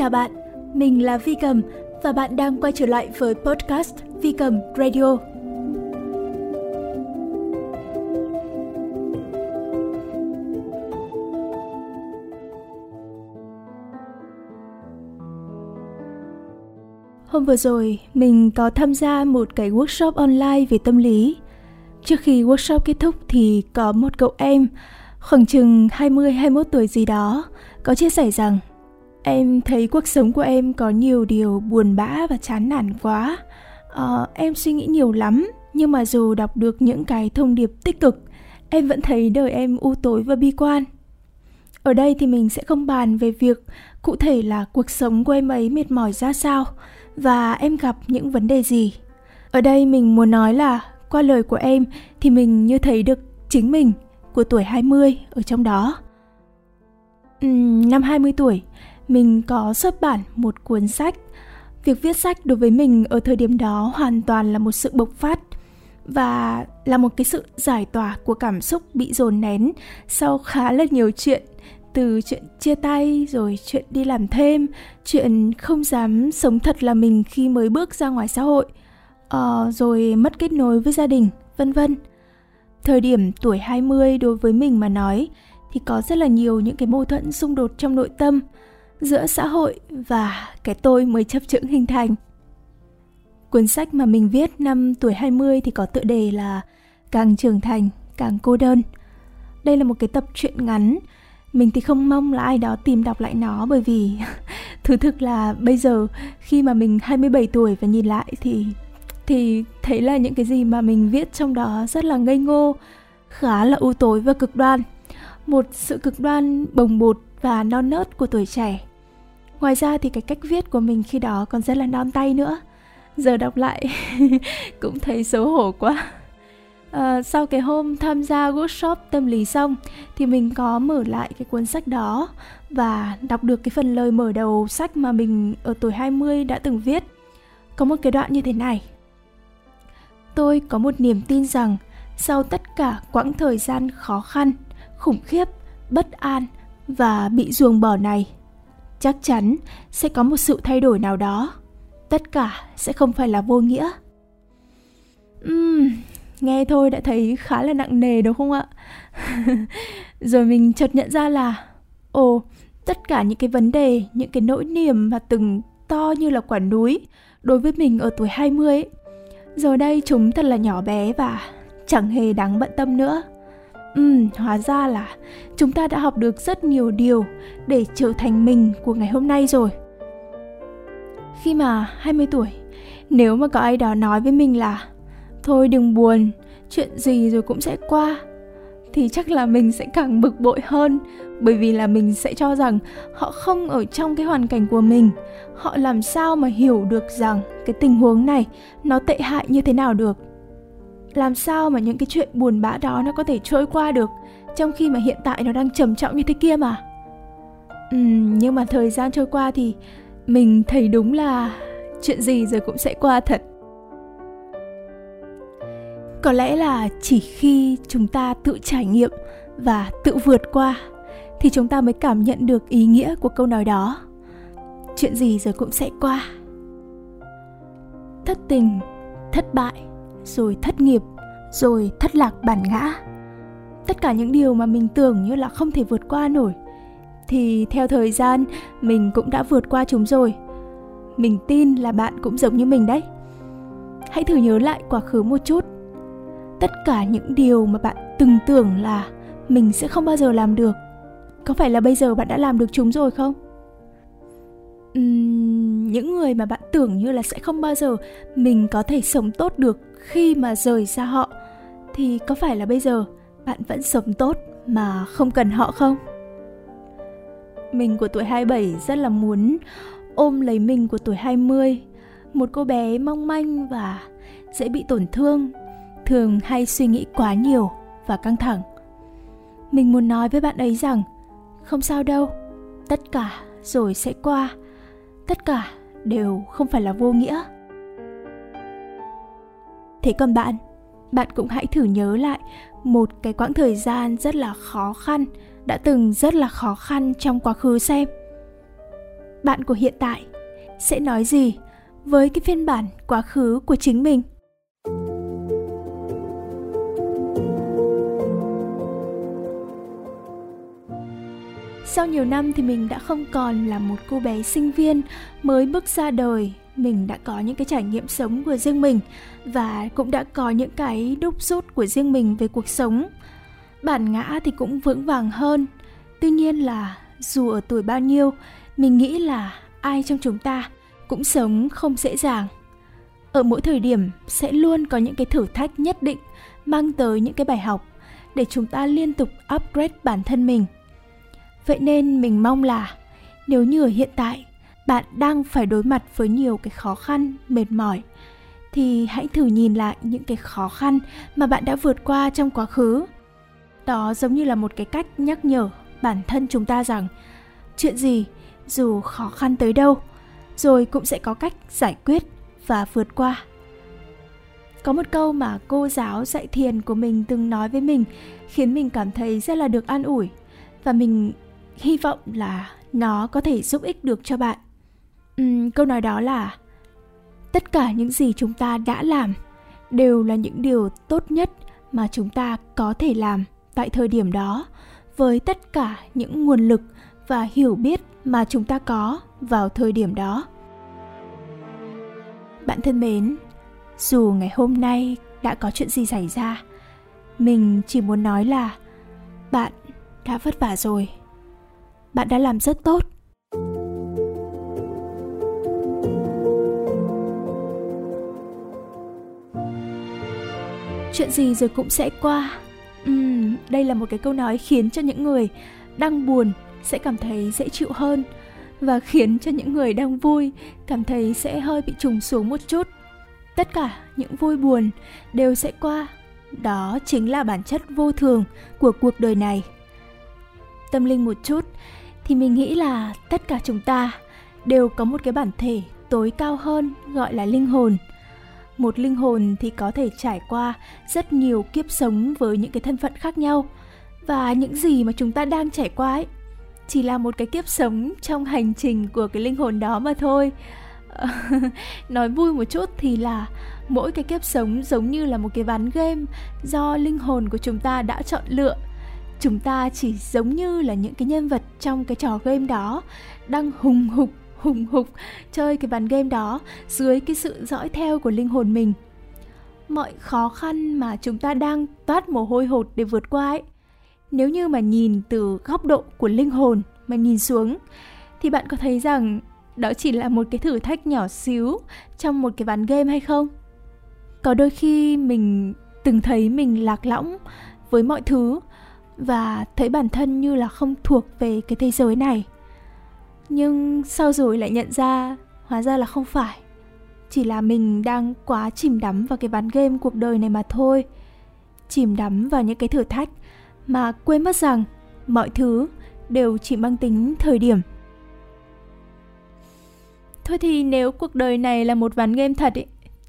Chào bạn, mình là Vi Cầm và bạn đang quay trở lại với podcast Vi Cầm Radio. Hôm vừa rồi, mình có tham gia một cái workshop online về tâm lý. Trước khi workshop kết thúc thì có một cậu em khoảng chừng 20-21 tuổi gì đó có chia sẻ rằng Em thấy cuộc sống của em có nhiều điều buồn bã và chán nản quá. À, em suy nghĩ nhiều lắm, nhưng mà dù đọc được những cái thông điệp tích cực, em vẫn thấy đời em u tối và bi quan. Ở đây thì mình sẽ không bàn về việc cụ thể là cuộc sống của em ấy mệt mỏi ra sao và em gặp những vấn đề gì. Ở đây mình muốn nói là qua lời của em thì mình như thấy được chính mình của tuổi 20 ở trong đó. Uhm, năm 20 tuổi, mình có xuất bản một cuốn sách. Việc viết sách đối với mình ở thời điểm đó hoàn toàn là một sự bộc phát và là một cái sự giải tỏa của cảm xúc bị dồn nén sau khá là nhiều chuyện từ chuyện chia tay rồi chuyện đi làm thêm chuyện không dám sống thật là mình khi mới bước ra ngoài xã hội uh, rồi mất kết nối với gia đình vân vân thời điểm tuổi 20 đối với mình mà nói thì có rất là nhiều những cái mâu thuẫn xung đột trong nội tâm giữa xã hội và cái tôi mới chấp chững hình thành. Cuốn sách mà mình viết năm tuổi 20 thì có tựa đề là Càng trưởng thành, càng cô đơn. Đây là một cái tập truyện ngắn. Mình thì không mong là ai đó tìm đọc lại nó bởi vì thứ thực là bây giờ khi mà mình 27 tuổi và nhìn lại thì thì thấy là những cái gì mà mình viết trong đó rất là ngây ngô, khá là u tối và cực đoan. Một sự cực đoan bồng bột và non nớt của tuổi trẻ Ngoài ra thì cái cách viết của mình khi đó còn rất là non tay nữa. Giờ đọc lại cũng thấy xấu hổ quá. À, sau cái hôm tham gia workshop tâm lý xong thì mình có mở lại cái cuốn sách đó và đọc được cái phần lời mở đầu sách mà mình ở tuổi 20 đã từng viết. Có một cái đoạn như thế này. Tôi có một niềm tin rằng sau tất cả quãng thời gian khó khăn, khủng khiếp, bất an và bị ruồng bỏ này chắc chắn sẽ có một sự thay đổi nào đó. Tất cả sẽ không phải là vô nghĩa. Uhm, nghe thôi đã thấy khá là nặng nề đúng không ạ? Rồi mình chợt nhận ra là ồ tất cả những cái vấn đề những cái nỗi niềm mà từng to như là quả núi đối với mình ở tuổi 20 ấy, giờ đây chúng thật là nhỏ bé và chẳng hề đáng bận tâm nữa. Ừm, hóa ra là chúng ta đã học được rất nhiều điều để trở thành mình của ngày hôm nay rồi. Khi mà 20 tuổi, nếu mà có ai đó nói với mình là Thôi đừng buồn, chuyện gì rồi cũng sẽ qua Thì chắc là mình sẽ càng bực bội hơn Bởi vì là mình sẽ cho rằng họ không ở trong cái hoàn cảnh của mình Họ làm sao mà hiểu được rằng cái tình huống này nó tệ hại như thế nào được làm sao mà những cái chuyện buồn bã đó nó có thể trôi qua được trong khi mà hiện tại nó đang trầm trọng như thế kia mà? Uhm, nhưng mà thời gian trôi qua thì mình thấy đúng là chuyện gì rồi cũng sẽ qua thật. Có lẽ là chỉ khi chúng ta tự trải nghiệm và tự vượt qua thì chúng ta mới cảm nhận được ý nghĩa của câu nói đó. Chuyện gì rồi cũng sẽ qua. Thất tình thất bại rồi thất nghiệp, rồi thất lạc bản ngã. Tất cả những điều mà mình tưởng như là không thể vượt qua nổi thì theo thời gian mình cũng đã vượt qua chúng rồi. Mình tin là bạn cũng giống như mình đấy. Hãy thử nhớ lại quá khứ một chút. Tất cả những điều mà bạn từng tưởng là mình sẽ không bao giờ làm được, có phải là bây giờ bạn đã làm được chúng rồi không? Uhm, những người mà bạn tưởng như là sẽ không bao giờ mình có thể sống tốt được khi mà rời xa họ thì có phải là bây giờ bạn vẫn sống tốt mà không cần họ không? Mình của tuổi 27 rất là muốn ôm lấy mình của tuổi 20, một cô bé mong manh và dễ bị tổn thương, thường hay suy nghĩ quá nhiều và căng thẳng. Mình muốn nói với bạn ấy rằng không sao đâu, tất cả rồi sẽ qua. Tất cả đều không phải là vô nghĩa Thế còn bạn, bạn cũng hãy thử nhớ lại một cái quãng thời gian rất là khó khăn, đã từng rất là khó khăn trong quá khứ xem. bạn của hiện tại sẽ nói gì với cái phiên bản quá khứ của chính mình? Sau nhiều năm thì mình đã không còn là một cô bé sinh viên mới bước ra đời mình đã có những cái trải nghiệm sống của riêng mình và cũng đã có những cái đúc rút của riêng mình về cuộc sống. Bản ngã thì cũng vững vàng hơn. Tuy nhiên là dù ở tuổi bao nhiêu, mình nghĩ là ai trong chúng ta cũng sống không dễ dàng. Ở mỗi thời điểm sẽ luôn có những cái thử thách nhất định mang tới những cái bài học để chúng ta liên tục upgrade bản thân mình. Vậy nên mình mong là nếu như ở hiện tại bạn đang phải đối mặt với nhiều cái khó khăn, mệt mỏi thì hãy thử nhìn lại những cái khó khăn mà bạn đã vượt qua trong quá khứ. Đó giống như là một cái cách nhắc nhở bản thân chúng ta rằng chuyện gì dù khó khăn tới đâu rồi cũng sẽ có cách giải quyết và vượt qua. Có một câu mà cô giáo dạy thiền của mình từng nói với mình khiến mình cảm thấy rất là được an ủi và mình hy vọng là nó có thể giúp ích được cho bạn. Uhm, câu nói đó là tất cả những gì chúng ta đã làm đều là những điều tốt nhất mà chúng ta có thể làm tại thời điểm đó với tất cả những nguồn lực và hiểu biết mà chúng ta có vào thời điểm đó. Bạn thân mến, dù ngày hôm nay đã có chuyện gì xảy ra, mình chỉ muốn nói là bạn đã vất vả rồi. Bạn đã làm rất tốt. Chuyện gì rồi cũng sẽ qua. Uhm, đây là một cái câu nói khiến cho những người đang buồn sẽ cảm thấy dễ chịu hơn và khiến cho những người đang vui cảm thấy sẽ hơi bị trùng xuống một chút. Tất cả những vui buồn đều sẽ qua. Đó chính là bản chất vô thường của cuộc đời này. Tâm linh một chút thì mình nghĩ là tất cả chúng ta đều có một cái bản thể tối cao hơn gọi là linh hồn một linh hồn thì có thể trải qua rất nhiều kiếp sống với những cái thân phận khác nhau. Và những gì mà chúng ta đang trải qua ấy, chỉ là một cái kiếp sống trong hành trình của cái linh hồn đó mà thôi. Nói vui một chút thì là mỗi cái kiếp sống giống như là một cái ván game do linh hồn của chúng ta đã chọn lựa. Chúng ta chỉ giống như là những cái nhân vật trong cái trò game đó đang hùng hục hùng hục chơi cái bàn game đó dưới cái sự dõi theo của linh hồn mình. Mọi khó khăn mà chúng ta đang toát mồ hôi hột để vượt qua ấy, nếu như mà nhìn từ góc độ của linh hồn mà nhìn xuống, thì bạn có thấy rằng đó chỉ là một cái thử thách nhỏ xíu trong một cái ván game hay không? Có đôi khi mình từng thấy mình lạc lõng với mọi thứ và thấy bản thân như là không thuộc về cái thế giới này nhưng sau rồi lại nhận ra? Hóa ra là không phải. Chỉ là mình đang quá chìm đắm vào cái ván game cuộc đời này mà thôi. Chìm đắm vào những cái thử thách mà quên mất rằng mọi thứ đều chỉ mang tính thời điểm. Thôi thì nếu cuộc đời này là một ván game thật ý,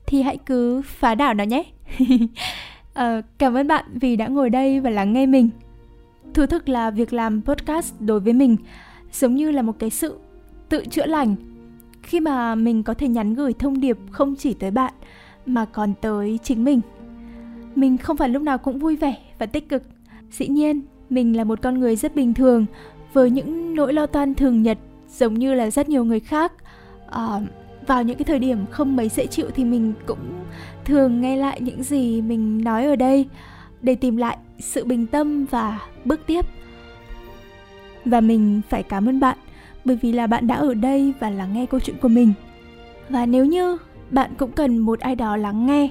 thì hãy cứ phá đảo nó nhé. À, cảm ơn bạn vì đã ngồi đây và lắng nghe mình. Thú thực là việc làm podcast đối với mình giống như là một cái sự tự chữa lành. Khi mà mình có thể nhắn gửi thông điệp không chỉ tới bạn mà còn tới chính mình. Mình không phải lúc nào cũng vui vẻ và tích cực. Dĩ nhiên mình là một con người rất bình thường với những nỗi lo toan thường nhật giống như là rất nhiều người khác. À, vào những cái thời điểm không mấy dễ chịu thì mình cũng thường nghe lại những gì mình nói ở đây để tìm lại sự bình tâm và bước tiếp và mình phải cảm ơn bạn bởi vì là bạn đã ở đây và lắng nghe câu chuyện của mình và nếu như bạn cũng cần một ai đó lắng nghe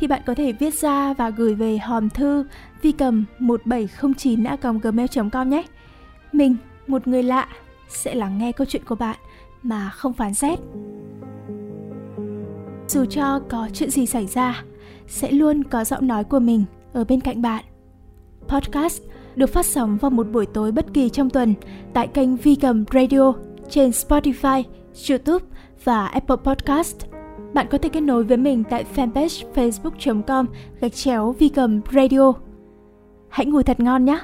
thì bạn có thể viết ra và gửi về hòm thư vi cầm 1709 gmail com nhé. Mình, một người lạ, sẽ lắng nghe câu chuyện của bạn mà không phán xét. Dù cho có chuyện gì xảy ra, sẽ luôn có giọng nói của mình ở bên cạnh bạn. Podcast được phát sóng vào một buổi tối bất kỳ trong tuần tại kênh Vi Cầm Radio trên Spotify, YouTube và Apple Podcast. Bạn có thể kết nối với mình tại fanpage facebook.com gạch chéo Vi Cầm Radio. Hãy ngủ thật ngon nhé!